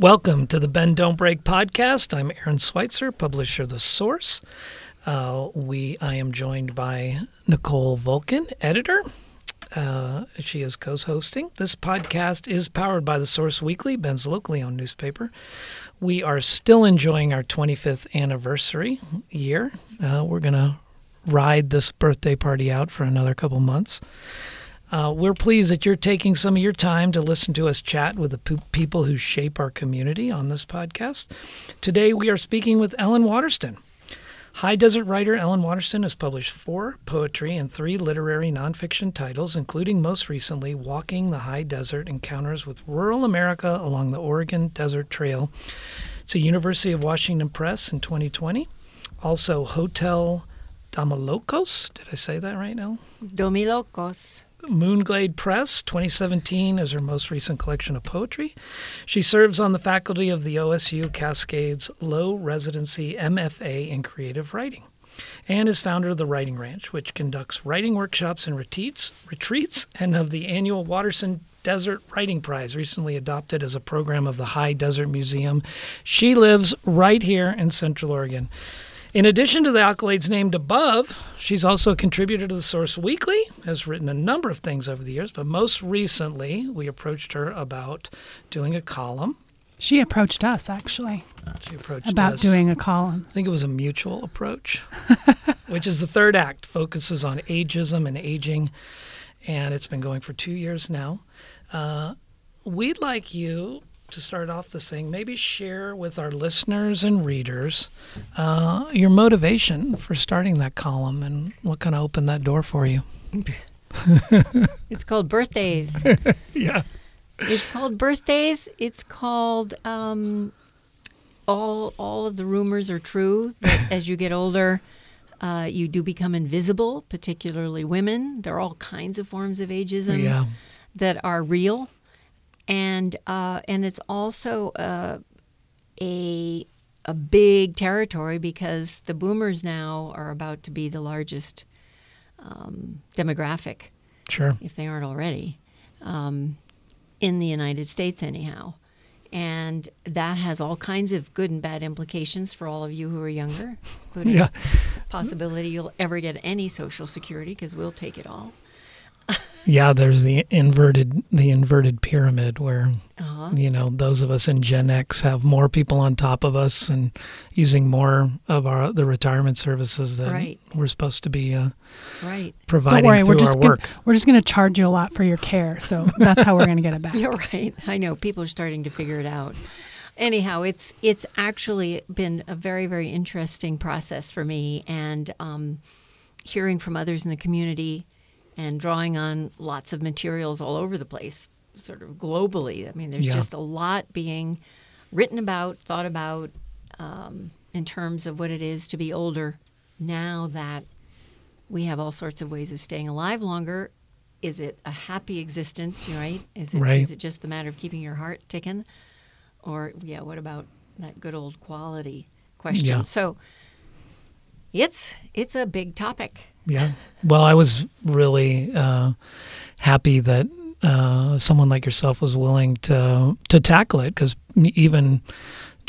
Welcome to the Bend Don't Break podcast. I'm Aaron Switzer, publisher of The Source. Uh, we I am joined by Nicole Vulcan, editor. Uh, she is co-hosting. This podcast is powered by The Source Weekly, Bend's locally owned newspaper. We are still enjoying our 25th anniversary year. Uh, we're gonna ride this birthday party out for another couple months. Uh, we're pleased that you're taking some of your time to listen to us chat with the people who shape our community on this podcast. Today, we are speaking with Ellen Waterston. High Desert writer Ellen Waterston has published four poetry and three literary nonfiction titles, including most recently Walking the High Desert Encounters with Rural America along the Oregon Desert Trail. It's a University of Washington Press in 2020. Also, Hotel Damolocos. Did I say that right now? Domilocos. Moonglade Press, 2017, is her most recent collection of poetry. She serves on the faculty of the OSU Cascades Low Residency MFA in Creative Writing and is founder of the Writing Ranch, which conducts writing workshops and retreats, retreats and of the annual Waterston Desert Writing Prize, recently adopted as a program of the High Desert Museum. She lives right here in Central Oregon. In addition to the accolades named above, she's also a contributor to the Source Weekly, has written a number of things over the years, but most recently we approached her about doing a column. She approached us actually She approached us. about us. doing a column. I think it was a mutual approach, which is the third act, focuses on ageism and aging, and it's been going for two years now. Uh, we'd like you to start off this thing, maybe share with our listeners and readers uh, your motivation for starting that column and what kind of opened that door for you. It's called birthdays. Yeah. it's called birthdays. It's called um, all all of the rumors are true. That as you get older, uh, you do become invisible, particularly women. There are all kinds of forms of ageism Yeah. that are real, and uh, and it's also uh, a a big territory because the boomers now are about to be the largest um, demographic Sure. if they aren't already, um, in the United States, anyhow. And that has all kinds of good and bad implications for all of you who are younger, including Yeah. possibility you'll ever get any Social Security because we'll take it all. Yeah, there's the inverted the inverted pyramid where Uh-huh. you know those of us in Gen X have more people on top of us and using more of our the retirement services that Right. we're supposed to be uh, Right. providing Don't worry, through we're just our gonna, work. we're just going to charge you a lot for your care, so that's how we're going to get it back. You're right. I know people are starting to figure it out. Anyhow, it's it's actually been a very very interesting process for me, and um, hearing from others in the community, and drawing on lots of materials all over the place, sort of globally. I mean, there's Yeah. just a lot being written about, thought about, um, in terms of what it is to be older. Now that we have all sorts of ways of staying alive longer. Is it a happy existence, right? Is it is Right. it just a matter of keeping your heart ticking? Or yeah, what about that good old quality question? Yeah. So it's it's a big topic. Yeah. Well, I was really uh, happy that uh, someone like yourself was willing to to tackle it because even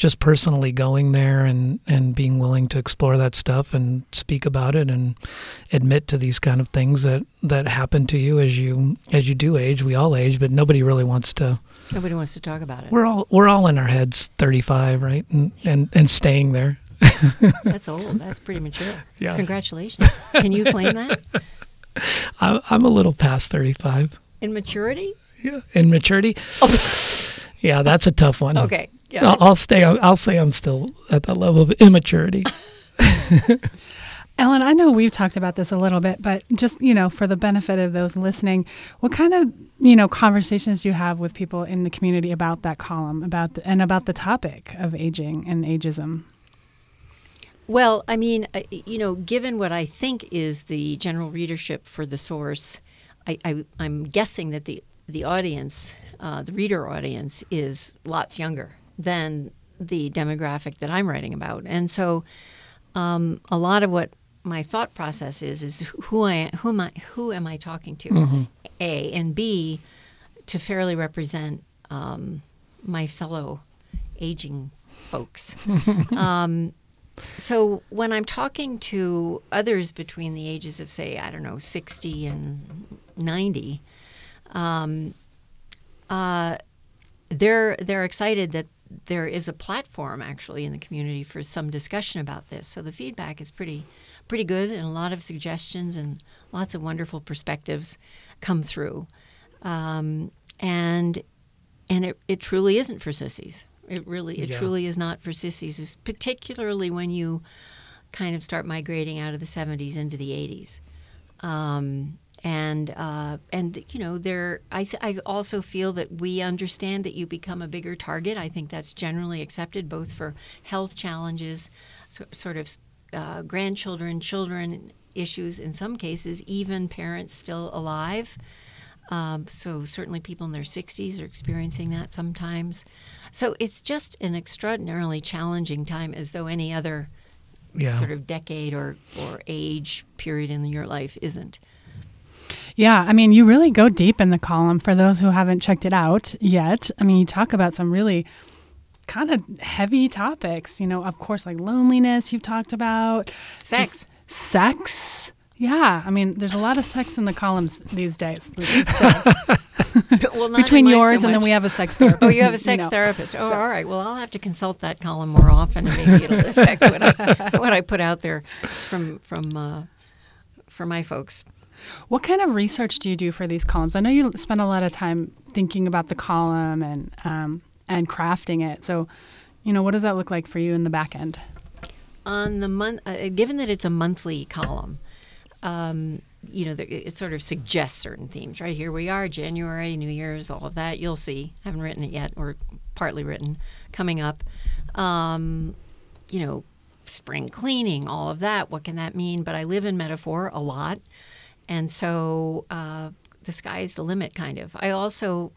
just personally going there and, and being willing to explore that stuff and speak about it and admit to these kind of things that, that happen to you as you as you do age. We all age, but nobody really wants to. Nobody wants to talk about it. We're all we're all in our heads, thirty five, right, and, and and staying there. That's old. That's pretty mature. Yeah. Congratulations. Can you claim that? I'm, I'm a little past thirty five. In maturity? Yeah, in maturity. Oh. Yeah, that's a tough one. Okay. Yeah. I'll, I'll stay. I'll say I'm still at that level of immaturity. Ellen, I know we've talked about this a little bit, but just, you know, for the benefit of those listening, what kind of, you know, conversations do you have with people in the community about that column, about the, and about the topic of aging and ageism? Well, I mean, you know, given what I think is the general readership for the source, I, I, I'm guessing that the the audience, uh, the reader audience, is lots younger than the demographic that I'm writing about, and so um, a lot of what my thought process is is who I who am I who am I talking to, A and B, to fairly represent um, my fellow aging folks. um, so when I'm talking to others between the ages of, say, I don't know, 60 and 90, um, uh, they're they're excited that there is a platform actually in the community for some discussion about this. So the feedback is pretty pretty good, and a lot of suggestions and lots of wonderful perspectives come through. Um, and and it, it truly isn't for sissies. It really, it Yeah. truly is not for sissies, is particularly when you kind of start migrating out of the 70s into the 80s. Um, and uh, and you know there I, th- I also feel that we understand that you become a bigger target i think that's generally accepted both for health challenges so, sort of uh, grandchildren children issues in some cases even parents still alive um, so certainly people in their 60s are experiencing that sometimes so it's just an extraordinarily challenging time as though any other Yeah. sort of decade or, or age period in your life isn't Yeah, I mean, you really go deep in the column for those who haven't checked it out yet. I mean, you talk about some really kind of heavy topics, you know, of course, like loneliness, you've talked about Sex. just sex. Yeah, I mean, there's a lot of sex in the columns these days. let's well, Between mine so yours and then we have a sex therapist. Oh, you have a you sex know. therapist. Oh, all right. Well, I'll have to consult that column more often. Maybe it'll affect what I, what I put out there from from uh, for my folks. What kind of research do you do for these columns? I know you spend a lot of time thinking about the column and um, and crafting it. So, you know, what does that look like for you in the back end? On the month, uh, given that it's a monthly column, um, you know, it sort of suggests certain themes. Right here we are, January, New Year's, all of that. You'll see. I haven't written it yet, or partly written, coming up. Um, you know, spring cleaning, all of that. What can that mean? But I live in metaphor a lot, and so uh, the sky's the limit, kind of. I also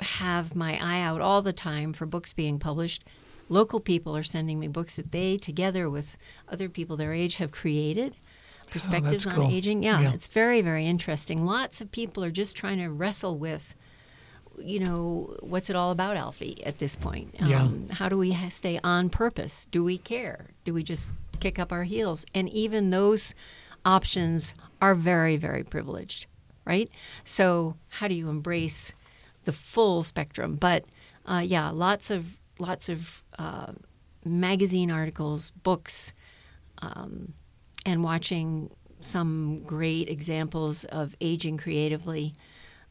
have my eye out all the time for books being published. Local people are sending me books that they, together with other people their age, have created. Perspectives on cool. aging. Yeah, Yeah. it's very, very interesting. Lots of people are just trying to wrestle with, you know, what's it all about, Alfie, at this point? Um, Yeah. How do we ha- stay on purpose? Do we care? Do we just kick up our heels? And even those options are very, very privileged, right? So, how do you embrace the full spectrum? But uh, yeah, lots of lots of uh, magazine articles, books, um, and watching some great examples of aging creatively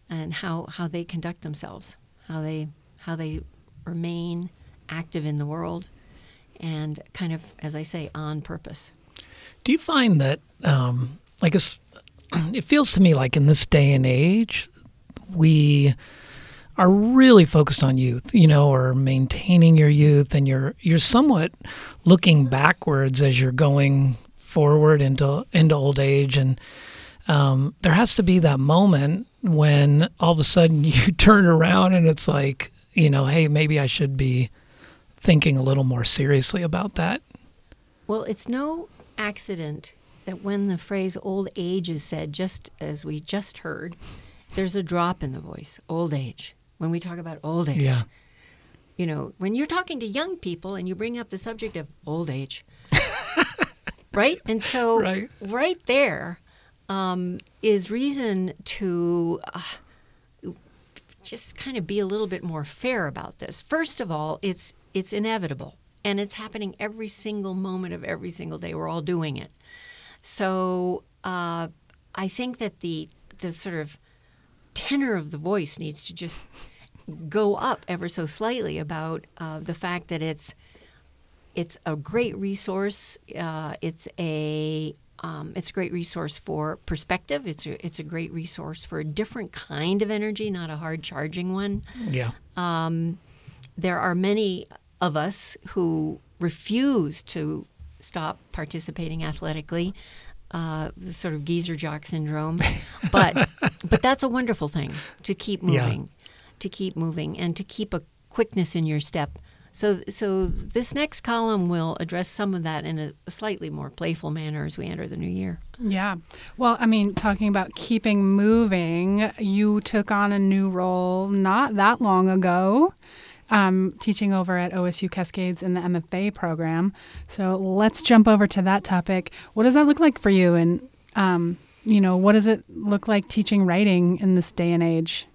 and how, how they conduct themselves, how they how they remain active in the world, and kind of, as I say, on purpose. Do you find that, um, I guess, it feels to me like in this day and age, we are really focused on youth, you know, or maintaining your youth, and you're you're somewhat looking backwards as you're going forward into into old age, and um, there has to be that moment when all of a sudden you turn around and it's like, you know, hey, maybe I should be thinking a little more seriously about that. Well, it's no accident that when the phrase old age is said, just as we just heard, there's a drop in the voice old age. When we talk about old age, Yeah. you know, when you're talking to young people and you bring up the subject of old age, right? And so, Right. right there um, is reason to uh, just kind of be a little bit more fair about this. First of all, it's it's inevitable, and it's happening every single moment of every single day. We're all doing it. So uh, I think that the the sort of tenor of the voice needs to just go up ever so slightly about uh, the fact that it's it's a great resource. Uh, it's a um, it's a great resource for perspective. It's a it's a great resource for a different kind of energy, not a hard charging one. Yeah. There are many of us who refuse to stop participating athletically. Uh, the sort of geezer jock syndrome, but but that's a wonderful thing to keep Yeah. moving, to keep moving, and to keep a quickness in your step. So so this next column will address some of that in a slightly more playful manner as we enter the new year. Yeah. Well, I mean, talking about keeping moving, you took on a new role not that long ago um, teaching over at OSU Cascades in the MFA program. So let's jump over to that topic. What does that look like for you? And, um, you know, what does it look like teaching writing in this day and age?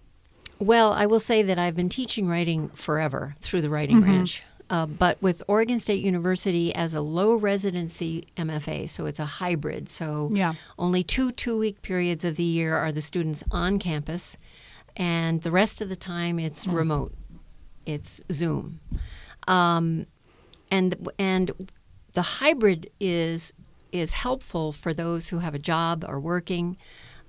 Well, I will say that I've been teaching writing forever through the Writing Mm-hmm. Ranch. Uh, but with Oregon State University as a low residency MFA, so it's a hybrid. So Yeah. only two two week periods of the year are the students on campus, and the rest of the time it's remote. It's Zoom. Um, and and the hybrid is is helpful for those who have a job or working,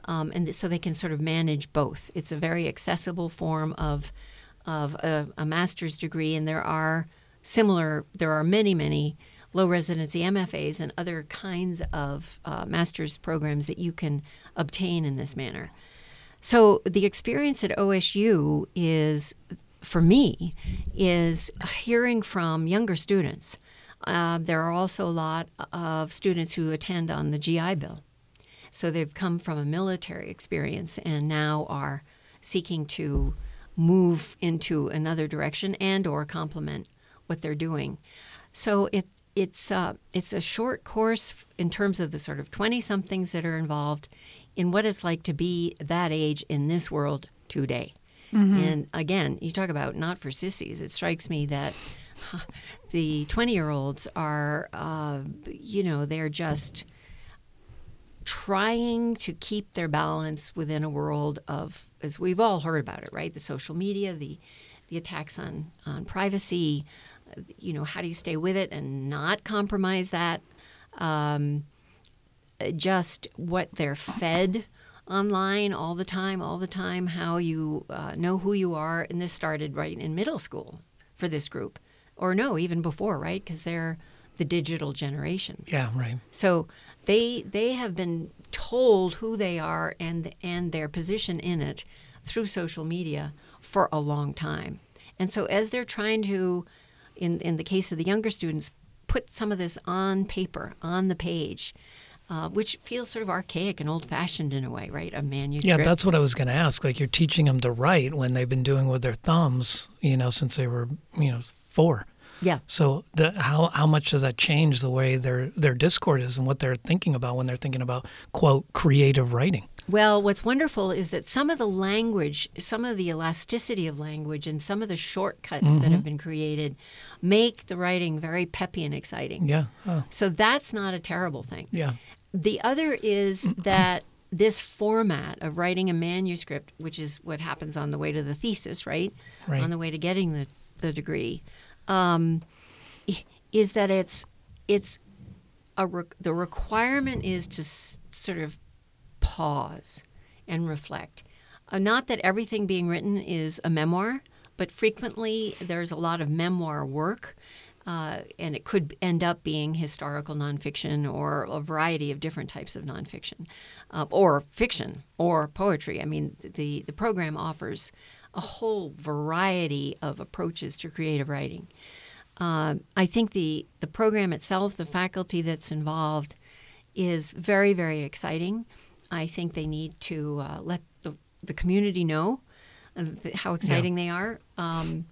um, and th- so they can sort of manage both. It's a very accessible form of of a, a master's degree, and there are similar. There are many many low residency MFAs and other kinds of uh, master's programs that you can obtain in this manner. So the experience at OSU is, for me, is hearing from younger students. Uh, there are also a lot of students who attend on the GI Bill. So they've come from a military experience and now are seeking to move into another direction and or complement what they're doing. So it it's uh, it's a short course in terms of the sort of twenty somethings that are involved in what it's like to be that age in this world today. And again, you talk about not for sissies. It strikes me that the twenty year olds are, uh, you know, they're just trying to keep their balance within a world of, as we've all heard about it, right? The social media, the the attacks on on privacy. You know, how do you stay with it and not compromise that? Um, just what they're fed online all the time, all the time. How you uh, know who you are, and this started right in middle school for this group, or no, even before, right? Because they're the digital generation. Yeah, right. So they they have been told who they are and and their position in it through social media for a long time. And so as they're trying to in in the case of the younger students put some of this on paper, on the page, uh, which feels sort of archaic and old-fashioned in a way, right? A manuscript. Yeah, that's what I was going to ask. Like you're teaching them to write when they've been doing with their thumbs, you know, since they were, you know, four. Yeah. So the, how how much does that change the way their their discord is and what they're thinking about when they're thinking about quote creative writing? Well, what's wonderful is that some of the language, some of the elasticity of language, and some of the shortcuts that mm-hmm. have been created make the writing very peppy and exciting. Yeah. Oh, So that's not a terrible thing. yeah. The other is that this format of writing a manuscript, which is what happens on the way to the thesis, right? Right. On the way to getting the, the degree, um, is that it's it's a re- the requirement is to s- sort of pause and reflect. Uh, not that everything being written is a memoir, but frequently there's a lot of memoir work, uh, and it could end up being historical nonfiction or a variety of different types of nonfiction, uh, or fiction or poetry. I mean, the the program offers a whole variety of approaches to creative writing. Uh, I think the the program itself, the faculty that's involved, is very very exciting. I think they need to uh, let the the community know uh, how exciting they are. Um,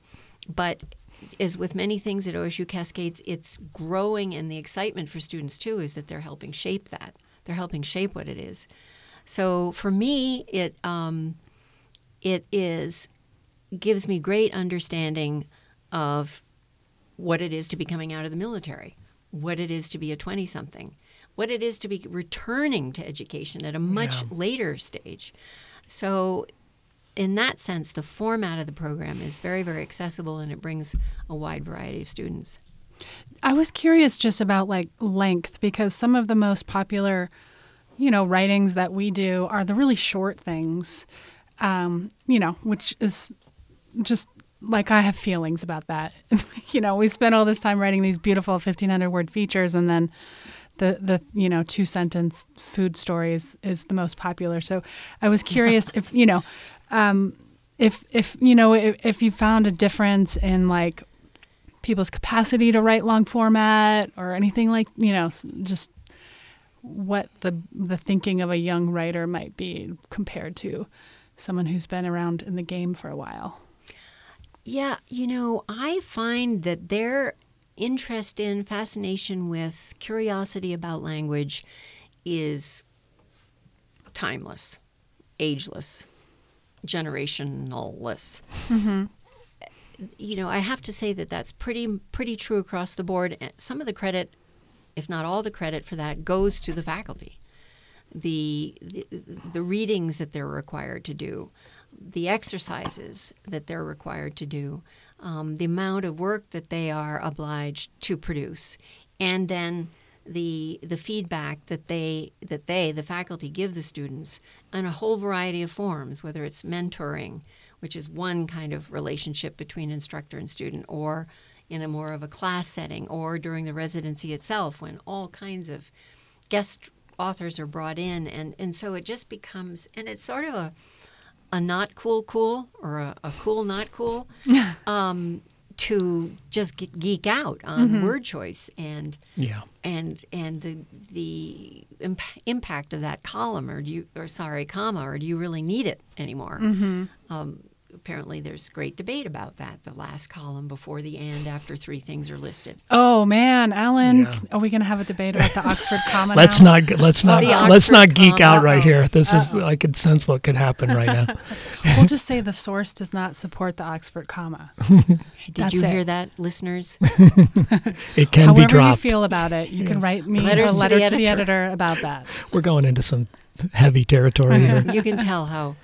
but as with many things at OSU Cascades, it's growing, and the excitement for students too is that they're helping shape that. They're helping shape what it is. So for me, it um, it is gives me great understanding of what it is to be coming out of the military, what it is to be a 20 something, what it is to be returning to education at a much Yeah. later stage. So, in that sense, the format of the program is very, very accessible and it brings a wide variety of students. I was curious just about like length because some of the most popular, you know, writings that we do are the really short things, um, you know, which is just like I have feelings about that. you know, we spent all this time writing these beautiful 1500 word features and then the the you know two sentence food stories is the most popular. So I was curious if you know um, if if you know if, if you found a difference in like people's capacity to write long format or anything like you know just what the the thinking of a young writer might be compared to someone who's been around in the game for a while. Yeah, you know, I find that their interest in, fascination with, curiosity about language is timeless, ageless, generationalless. Mm-hmm. You know, I have to say that that's pretty pretty true across the board. And Some of the credit, if not all the credit for that, goes to the faculty. The the, the readings that they're required to do, the exercises that they're required to do, um, the amount of work that they are obliged to produce, and then the the feedback that they that they the faculty give the students in a whole variety of forms, whether it's mentoring, which is one kind of relationship between instructor and student, or in a more of a class setting, or during the residency itself, when all kinds of guest authors are brought in, and and so it just becomes and it's sort of a a not cool cool or a, a cool not cool um, to just ge- geek out on word choice and Yeah. and and the the imp- impact of that column or do you or sorry comma or do you really need it anymore? Um, apparently there's great debate about that the last column before the and after three things are listed Oh man, Alan, Yeah. are we going to have a debate about the Oxford comma? Let's now? not let's not the let's not geek comma. out right here. This is Uh-oh. I can sense what could happen right now. We'll just say the source does not support the Oxford comma. did That's you it. hear that listeners It can However be dropped. you feel about it, you can write me Letters a to the letter to the, editor. editor about that. We're going into some heavy territory here. you can tell how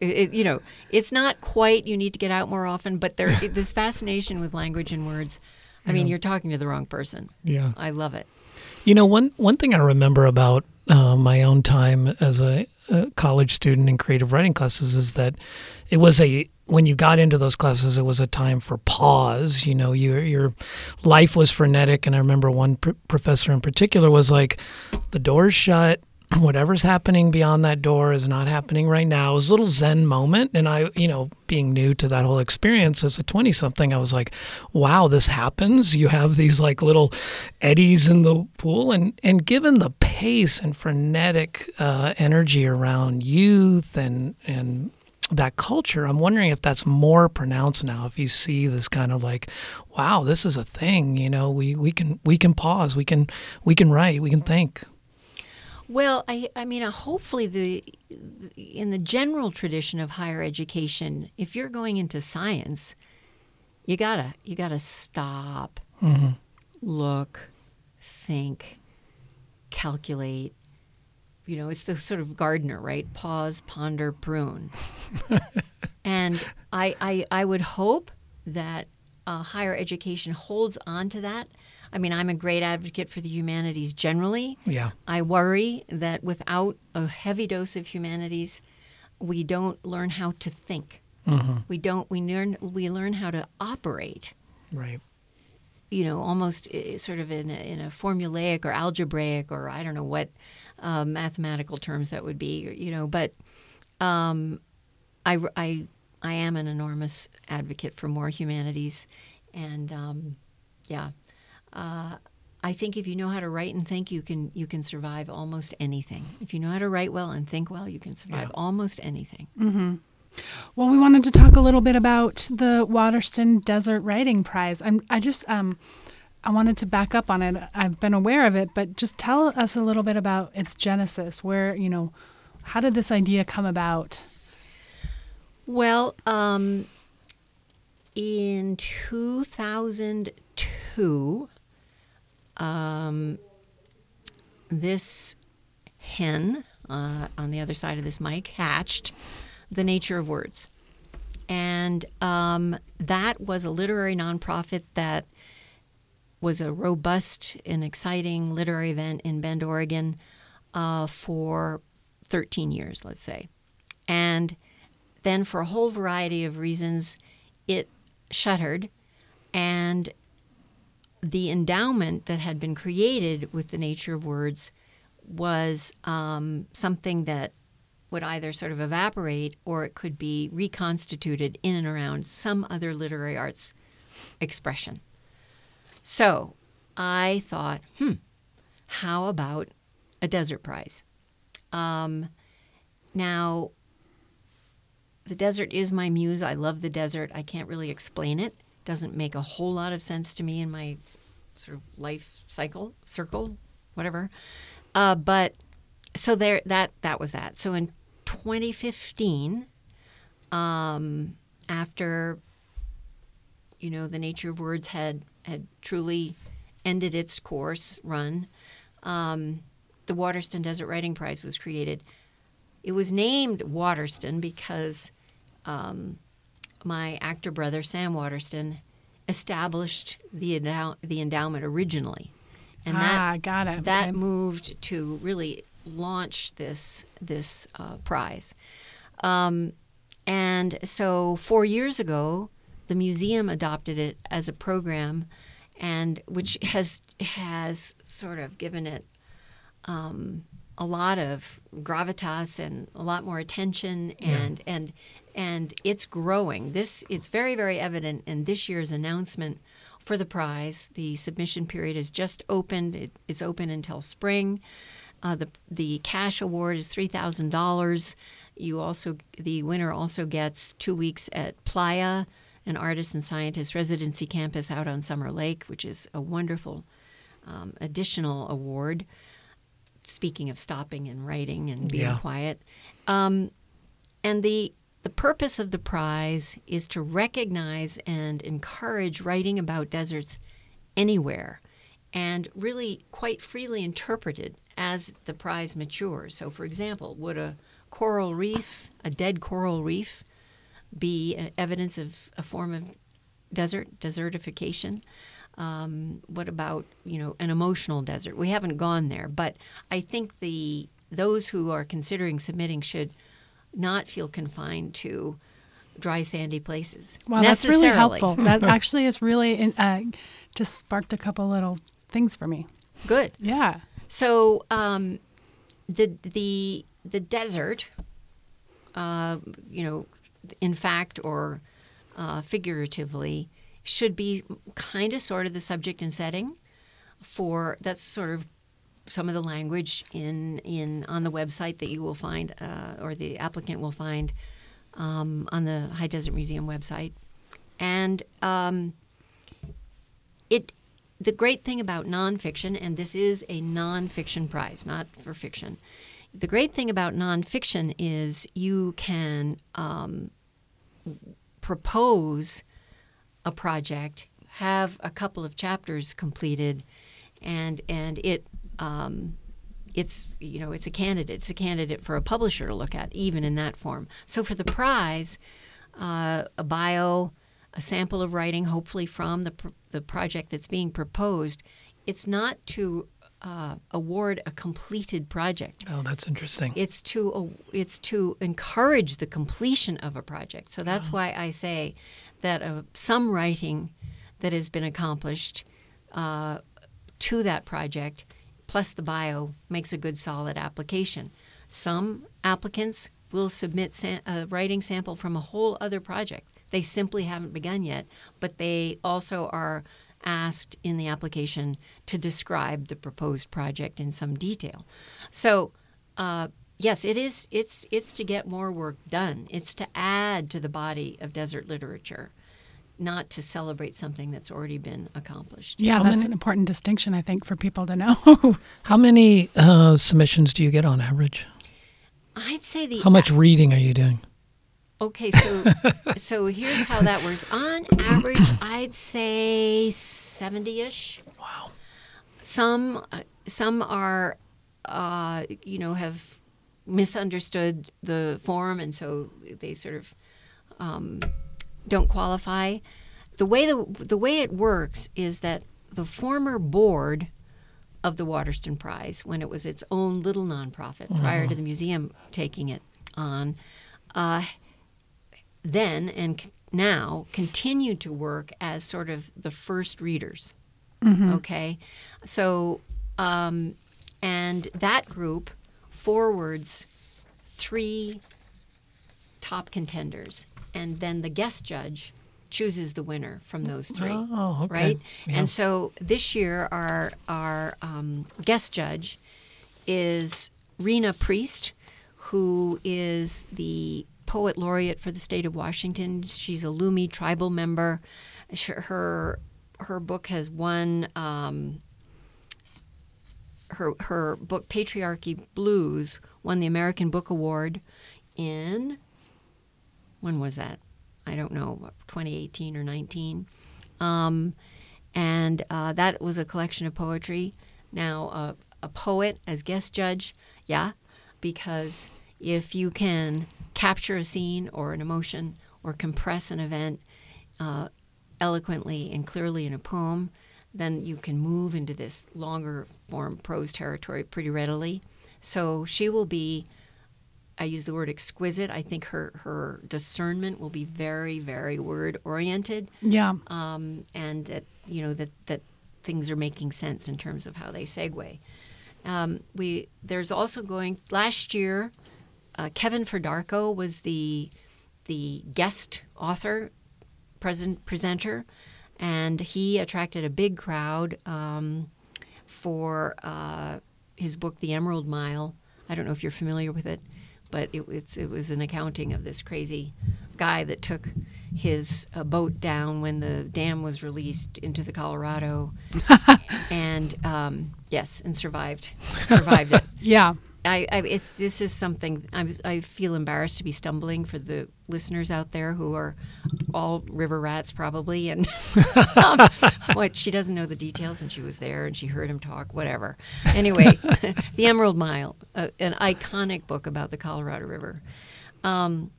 it, you know it's not quite you need to get out more often but there this fascination with language and words i mean you're talking to the wrong person Yeah. i love it You know, one one thing I remember about uh, my own time as a, a college student in creative writing classes is that it was a when you got into those classes, it was a time for pause. You know, your your life was frenetic, and I remember one pr- professor in particular was like, "The door's shut." Whatever's happening beyond that door is not happening right now. It was a little Zen moment. And I, you know, being new to that whole experience as a 20 something, I was like, wow, this happens. You have these like little eddies in the pool. And, and given the pace and frenetic uh, energy around youth and, and that culture, I'm wondering if that's more pronounced now. If you see this kind of like, wow, this is a thing, you know, we, we can, we can pause, we can, we can write, we can think. Well i i mean uh, hopefully the in the general tradition of higher education if you're going into science you gotta you gotta stop look think calculate. You know it's the sort of gardener right? Pause ponder prune. And I, I i would hope that uh, higher education holds on to that i mean i'm a great advocate for the humanities generally Yeah. I worry that without a heavy dose of humanities, we don't learn how to think. We don't. We learn. We learn how to operate. Right. You know, almost uh, sort of in a, in a formulaic or algebraic or I don't know what uh, mathematical terms that would be. You know, but um, I, I I am an enormous advocate for more humanities, and um, yeah. Uh, I think if you know how to write and think, you can you can survive almost anything. If you know how to write well and think well, you can survive Yeah. almost anything. Well, we wanted to talk a little bit about the Waterston Desert Writing Prize. I'm, I just, um, I wanted to back up on it. I've been aware of it, but just tell us a little bit about its genesis. Where, you know, how did this idea come about? Well, um, in 2002, um, this hen uh, on the other side of this mic hatched The Nature of Words. And um, that was a literary nonprofit that was a robust and exciting literary event in Bend, Oregon uh, for 13 years, let's say. And then, for a whole variety of reasons, it shuttered. And the endowment that had been created with the nature of words was um, something that would either sort of evaporate or it could be reconstituted in and around some other literary arts expression. So I thought, hmm, how about a desert prize? Um, now, the desert is my muse. I love the desert. I can't really explain it. Doesn't make a whole lot of sense to me in my sort of life cycle, circle, whatever. Uh, but so there, that that was that. So in 2015, um, after you know the nature of words had had truly ended its course run, um, the Waterston Desert Writing Prize was created. It was named Waterston because um, my actor brother Sam Waterston established the endow- the endowment originally, and ah, that got it. that Okay. moved to really launch this this uh, prize. Um, and so four years ago, the museum adopted it as a program, and which has has sort of given it um, a lot of gravitas and a lot more attention, and and and it's growing. This it's very very evident in this year's announcement for the prize. The submission period has just opened. It is open until spring. Uh, the the cash award is three thousand dollars. You also the winner also gets two weeks at Playa, an artist and scientist residency campus out on Summer Lake, which is a wonderful um, additional award. Speaking of stopping and writing and being Yeah. quiet, um, and the the purpose of the prize is to recognize and encourage writing about deserts anywhere and really quite freely interpreted as the prize matures. So, for example, would a coral reef, a dead coral reef, be evidence of a form of desert, desertification? Um, what about you know an emotional desert? We haven't gone there, but I think the those who are considering submitting should not feel confined to dry, sandy places. Wow, that's really helpful. that actually is really in- uh, just sparked a couple little things for me. Good. Yeah. So um, the the the desert, uh, you know, in fact or uh, figuratively, should be kind of sort of the subject and setting for that's sort of some of the language in in on the website that you will find uh, or the applicant will find um, on the High Desert Museum website, and um, it the great thing about nonfiction, and this is a nonfiction prize, not for fiction. The great thing about nonfiction is you can um, propose a project, have a couple of chapters completed, and and it um, it's you know it's a candidate. It's a candidate for a publisher to look at, even in that form. So for the prize, uh, a bio, a sample of writing, hopefully from the pr- the project that's being proposed. It's not to uh, award a completed project. Oh, that's interesting. It's to uh, it's to encourage the completion of a project. So that's why I say that uh, some writing that has been accomplished uh, to that project, plus the bio, makes a good solid application. Some applicants will submit a writing sample from a whole other project. They simply haven't begun yet, but they also are asked in the application to describe the proposed project in some detail. So, uh, yes, it is. It's it's to get more work done. It's to add to the body of desert literature, not to celebrate something that's already been accomplished. Yeah, How that's many- an important distinction, I think, for people to know. How many uh, submissions do you get on average? I'd say the How much reading are you doing? Okay, so so here's how that works. On average, I'd say seventy-ish. Wow. Some uh, some are, uh, you know, have misunderstood the form, and so they sort of um, don't qualify. The way the the way it works is that the former board of the Waterston Prize, when it was its own little nonprofit prior to the museum taking it on, uh, then and now continue to work as sort of the first readers. Okay, so um, and that group forwards three top contenders, and then the guest judge chooses the winner from those three. Oh, okay. Right, Yeah. and so this year our our um, guest judge is Rena Priest, who is the poet laureate for the state of Washington. She's a Lummi tribal member. Her her book has won um, her her book Patriarchy Blues won the American Book Award in when was that? I don't know, 2018 or 19. Um, and uh, that was a collection of poetry. Now, uh, a poet as guest judge, yeah, because if you can capture a scene or an emotion or compress an event uh, eloquently and clearly in a poem, then you can move into this longer form prose territory pretty readily. So she will be, I use the word exquisite. I think her, her discernment will be very, very word oriented Yeah. um, and that you know that that things are making sense in terms of how they segue. Um, we there's also going last year. Uh, Kevin Fedarko was the the guest author, present presenter, and he attracted a big crowd um, for uh, his book, The Emerald Mile. I don't know if you're familiar with it, but it, it's it was an accounting of this crazy guy that took his uh, boat down when the dam was released into the Colorado, and um, yes, and survived survived it. Yeah. I, I it's this is something I, I feel embarrassed to be stumbling for the listeners out there who are all river rats probably and um, what she doesn't know the details and she was there and she heard him talk whatever. Anyway the Emerald Mile uh, an iconic book about the Colorado River. Um,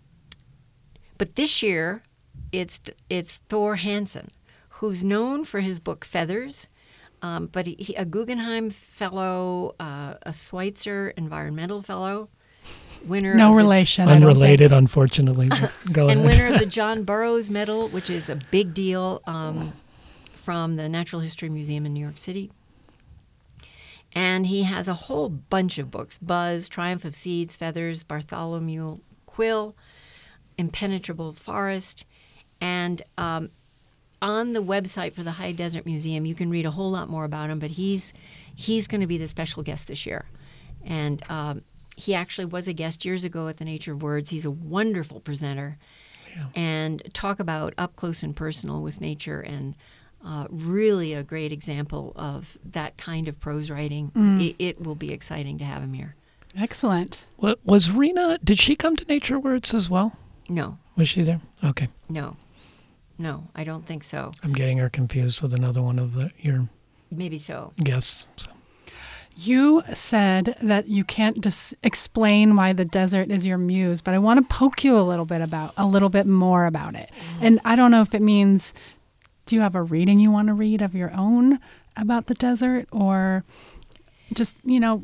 but this year it's it's Thor Hanson who's known for his book Feathers um, but he, he, a Guggenheim Fellow, uh, a Switzer Environmental Fellow, winner No of the- relation. I. Unrelated, unfortunately. Go and ahead. winner of the John Burroughs Medal, which is a big deal um, from the Natural History Museum in New York City. And he has a whole bunch of books Buzz, Triumph of Seeds, Feathers, Bartholomew Quill, Impenetrable Forest. And um, on the website for the High Desert Museum, you can read a whole lot more about him, but he's, he's going to be the special guest this year. And um, he actually was a guest years ago at the Nature of Words. He's a wonderful presenter and talk about up close and personal with nature and uh, really a great example of that kind of prose writing. It, it will be exciting to have him here. Excellent. What, was Rena, did she come to Nature Words as well? No, Was she there? Okay. no, no, I don't think so. I'm getting her confused with another one of the your Maybe so. guests. So. You said that you can't just explain why the desert is your muse, but I want to poke you a little bit about a little bit more about it. And I don't know if it means do you have a reading you want to read of your own about the desert or just, you know,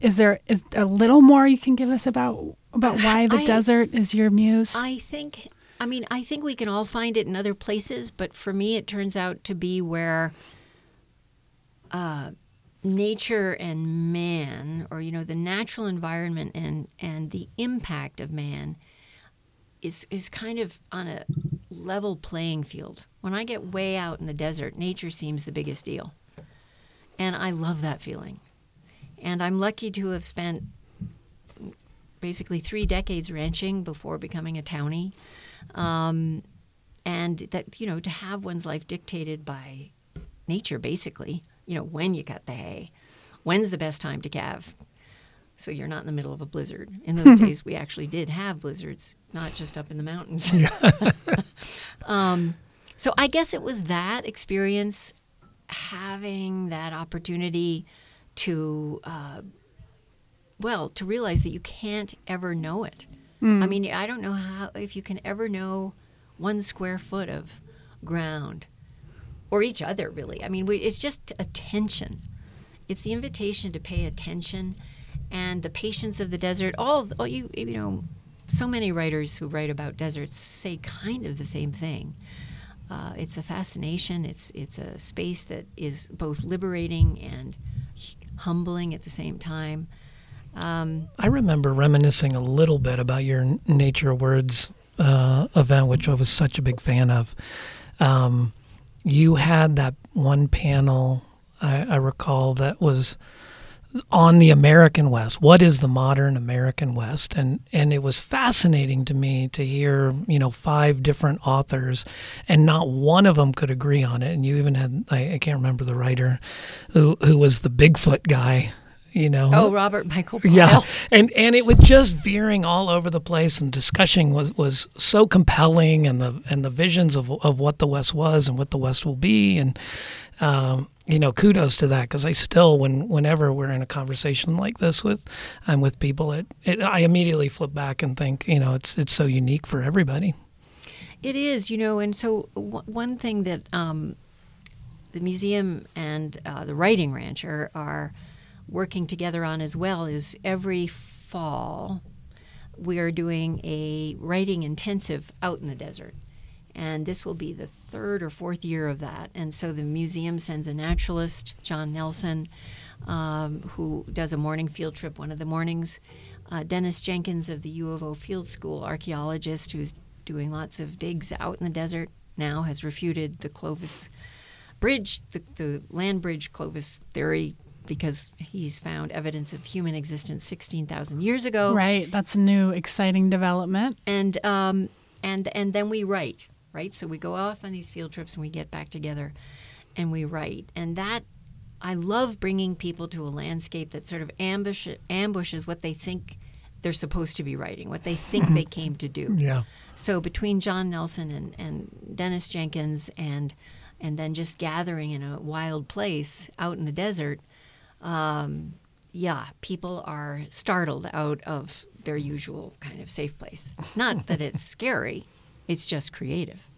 is there is a little more you can give us about about why the I- desert is your muse? I think, I mean, I think we can all find it in other places, but for me, it turns out to be where uh, nature and man, or you know, the natural environment and and the impact of man, is is kind of on a level playing field. When I get way out in the desert, nature seems the biggest deal, and I love that feeling. And I'm lucky to have spent basically three decades ranching before becoming a townie. Um, and that, you know, to have one's life dictated by nature, basically, you know, when you cut the hay, when's the best time to calve. So you're not in the middle of a blizzard. In those days, we actually did have blizzards, not just up in the mountains. um, so I guess it was that experience, having that opportunity to uh, well, to realize that you can't ever know it. I mean, I don't know how if you can ever know one square foot of ground or each other, really. I mean, we, it's just attention. It's the invitation to pay attention and the patience of the desert. All, all you, you know, so many writers who write about deserts say kind of the same thing. Uh, it's a fascination. It's it's a space that is both liberating and humbling at the same time. Um, I remember reminiscing a little bit about your Nature Words uh, event, which I was such a big fan of. Um, you had that one panel, I, I recall, that was on the American West. What is the modern American West? And and it was fascinating to me to hear you know five different authors, and not one of them could agree on it. And you even had I, I can't remember the writer, who who was the Bigfoot guy. You know. Oh, Robert Michael. Yeah, and and it was just veering all over the place, and discussion was was so compelling, and the and the visions of of what the West was and what the West will be, and um, you know, kudos to that because I still, when whenever we're in a conversation like this with, I'm with people, it, it I immediately flip back and think, you know, it's it's so unique for everybody. It is, you know, and so w- one thing that um, the museum and uh, the Writing Ranch are, are working together on as well is every fall we are doing a writing intensive out in the desert. And this will be the third or fourth year of that. And so the museum sends a naturalist, John Nelson, um, who does a morning field trip one of the mornings. Uh, Dennis Jenkins of the U of O Field School, archaeologist who's doing lots of digs out in the desert now, has refuted the Clovis Bridge, the, the land bridge Clovis theory, because he's found evidence of human existence 16,000 years ago. Right. That's a new exciting development. And, um, and, and then we write right? So we go off on these field trips and we get back together and we write. And that, I love bringing people to a landscape that sort of ambush, ambushes what they think they're supposed to be writing, what they think they came to do. Yeah. So between John Nelson and, and Dennis Jenkins and and then just gathering in a wild place out in the desert, um, yeah, people are startled out of their usual kind of safe place. Not that it's scary, it's just creative.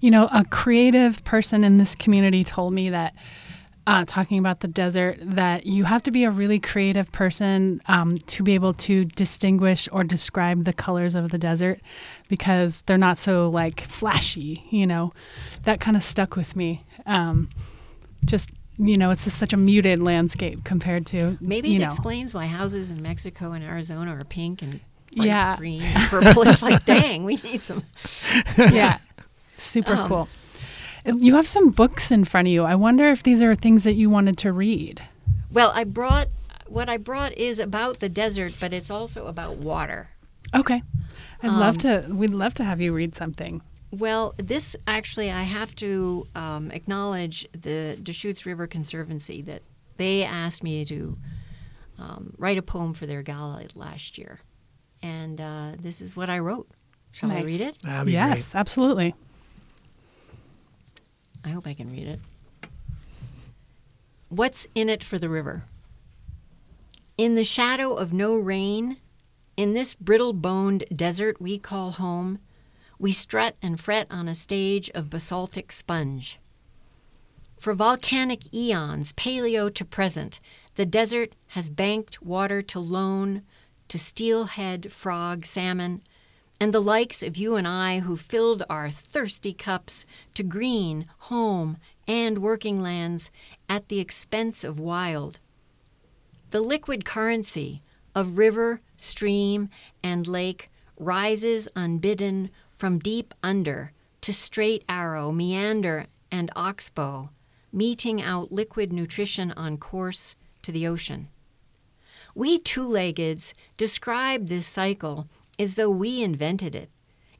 You know, a creative person in this community told me that, uh, talking about the desert, that you have to be a really creative person um, to be able to distinguish or describe the colors of the desert because they're not so like flashy, you know. That kind of stuck with me. Um, just you know, it's just such a muted landscape compared to maybe it know. explains why houses in Mexico and Arizona are pink and Yeah. green, and purple. it's like, dang, we need some. yeah, super Um, cool. You have some books in front of you. I wonder if these are things that you wanted to read. Well, I brought what I brought is about the desert, but it's also about water. Okay, I'd love Um, to. We'd love to have you read something. Well, this actually, I have to um, acknowledge the Deschutes River Conservancy that they asked me to um, write a poem for their gala last year. And uh, this is what I wrote. Shall Nice. I read it? That'd be Yes, absolutely. I hope I can read it. What's in it for the river? In the shadow of no rain, in this brittle boned desert we call home, we strut and fret on a stage of basaltic sponge. For volcanic eons, paleo to present, the desert has banked water to loan, to steelhead, frog, salmon, and the likes of you and I who filled our thirsty cups to green, home, and working lands at the expense of wild. The liquid currency of river, stream, and lake rises unbidden from deep under to straight arrow, meander, and oxbow, meting out liquid nutrition on course to the ocean. We two leggeds describe this cycle as though we invented it,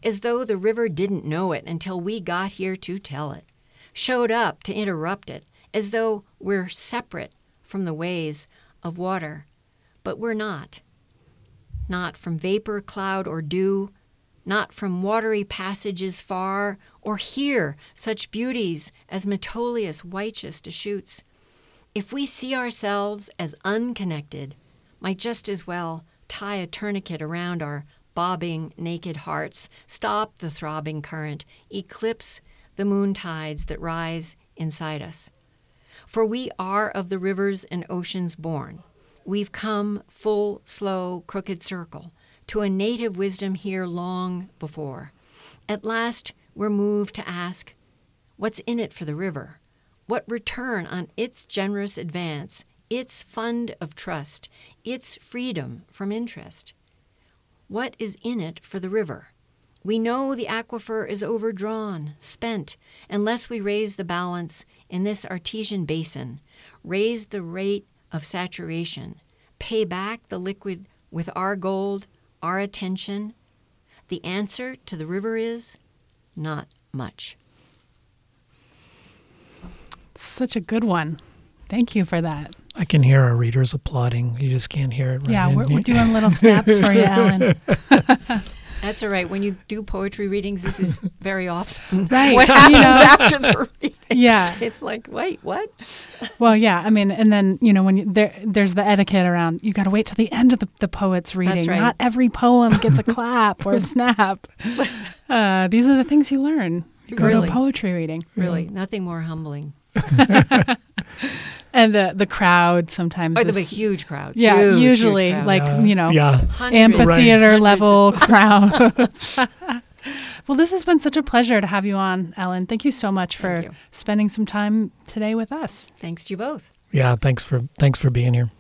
as though the river didn't know it until we got here to tell it, showed up to interrupt it, as though we're separate from the ways of water. But we're not. Not from vapor, cloud, or dew, not from watery passages far, or here such beauties as Metolius Whychus Deschutes. If we see ourselves as unconnected, might just as well tie a tourniquet around our bobbing naked hearts, stop the throbbing current, eclipse the moon tides that rise inside us. For we are of the rivers and oceans born. We've come full, slow, crooked circle to a native wisdom here long before. At last, we're moved to ask, what's in it for the river? What return on its generous advance, its fund of trust, its freedom from interest? What is in it for the river? We know the aquifer is overdrawn, spent, unless we raise the balance in this artesian basin, raise the rate of saturation, pay back the liquid with our gold, our attention? The answer to the river is not much. Such a good one. Thank you for that. I can hear our readers applauding. You just can't hear it right yeah, we're, we're doing little snaps for you, Ellen. That's all right. When you do poetry readings, this is very often Right. what you happens know. after the reading. Yeah. It's like, wait, what? Well, yeah. I mean, and then you know when you, there there's the etiquette around. You got to wait till the end of the, the poet's reading. right. Not every poem gets a clap or a snap. Uh, these are the things you learn. You go to Really. a poetry reading, Really, nothing more humbling. And the the crowd sometimes. Oh, the is- big, huge crowds. yeah, huge, huge usually crowds. like Yeah. you know yeah. Amphitheater Hundreds level crowds. well, this has been such a pleasure to have you on, Ellen. Thank you so much for spending some time today with us. Thanks to you both. Yeah, thanks for thanks for being here.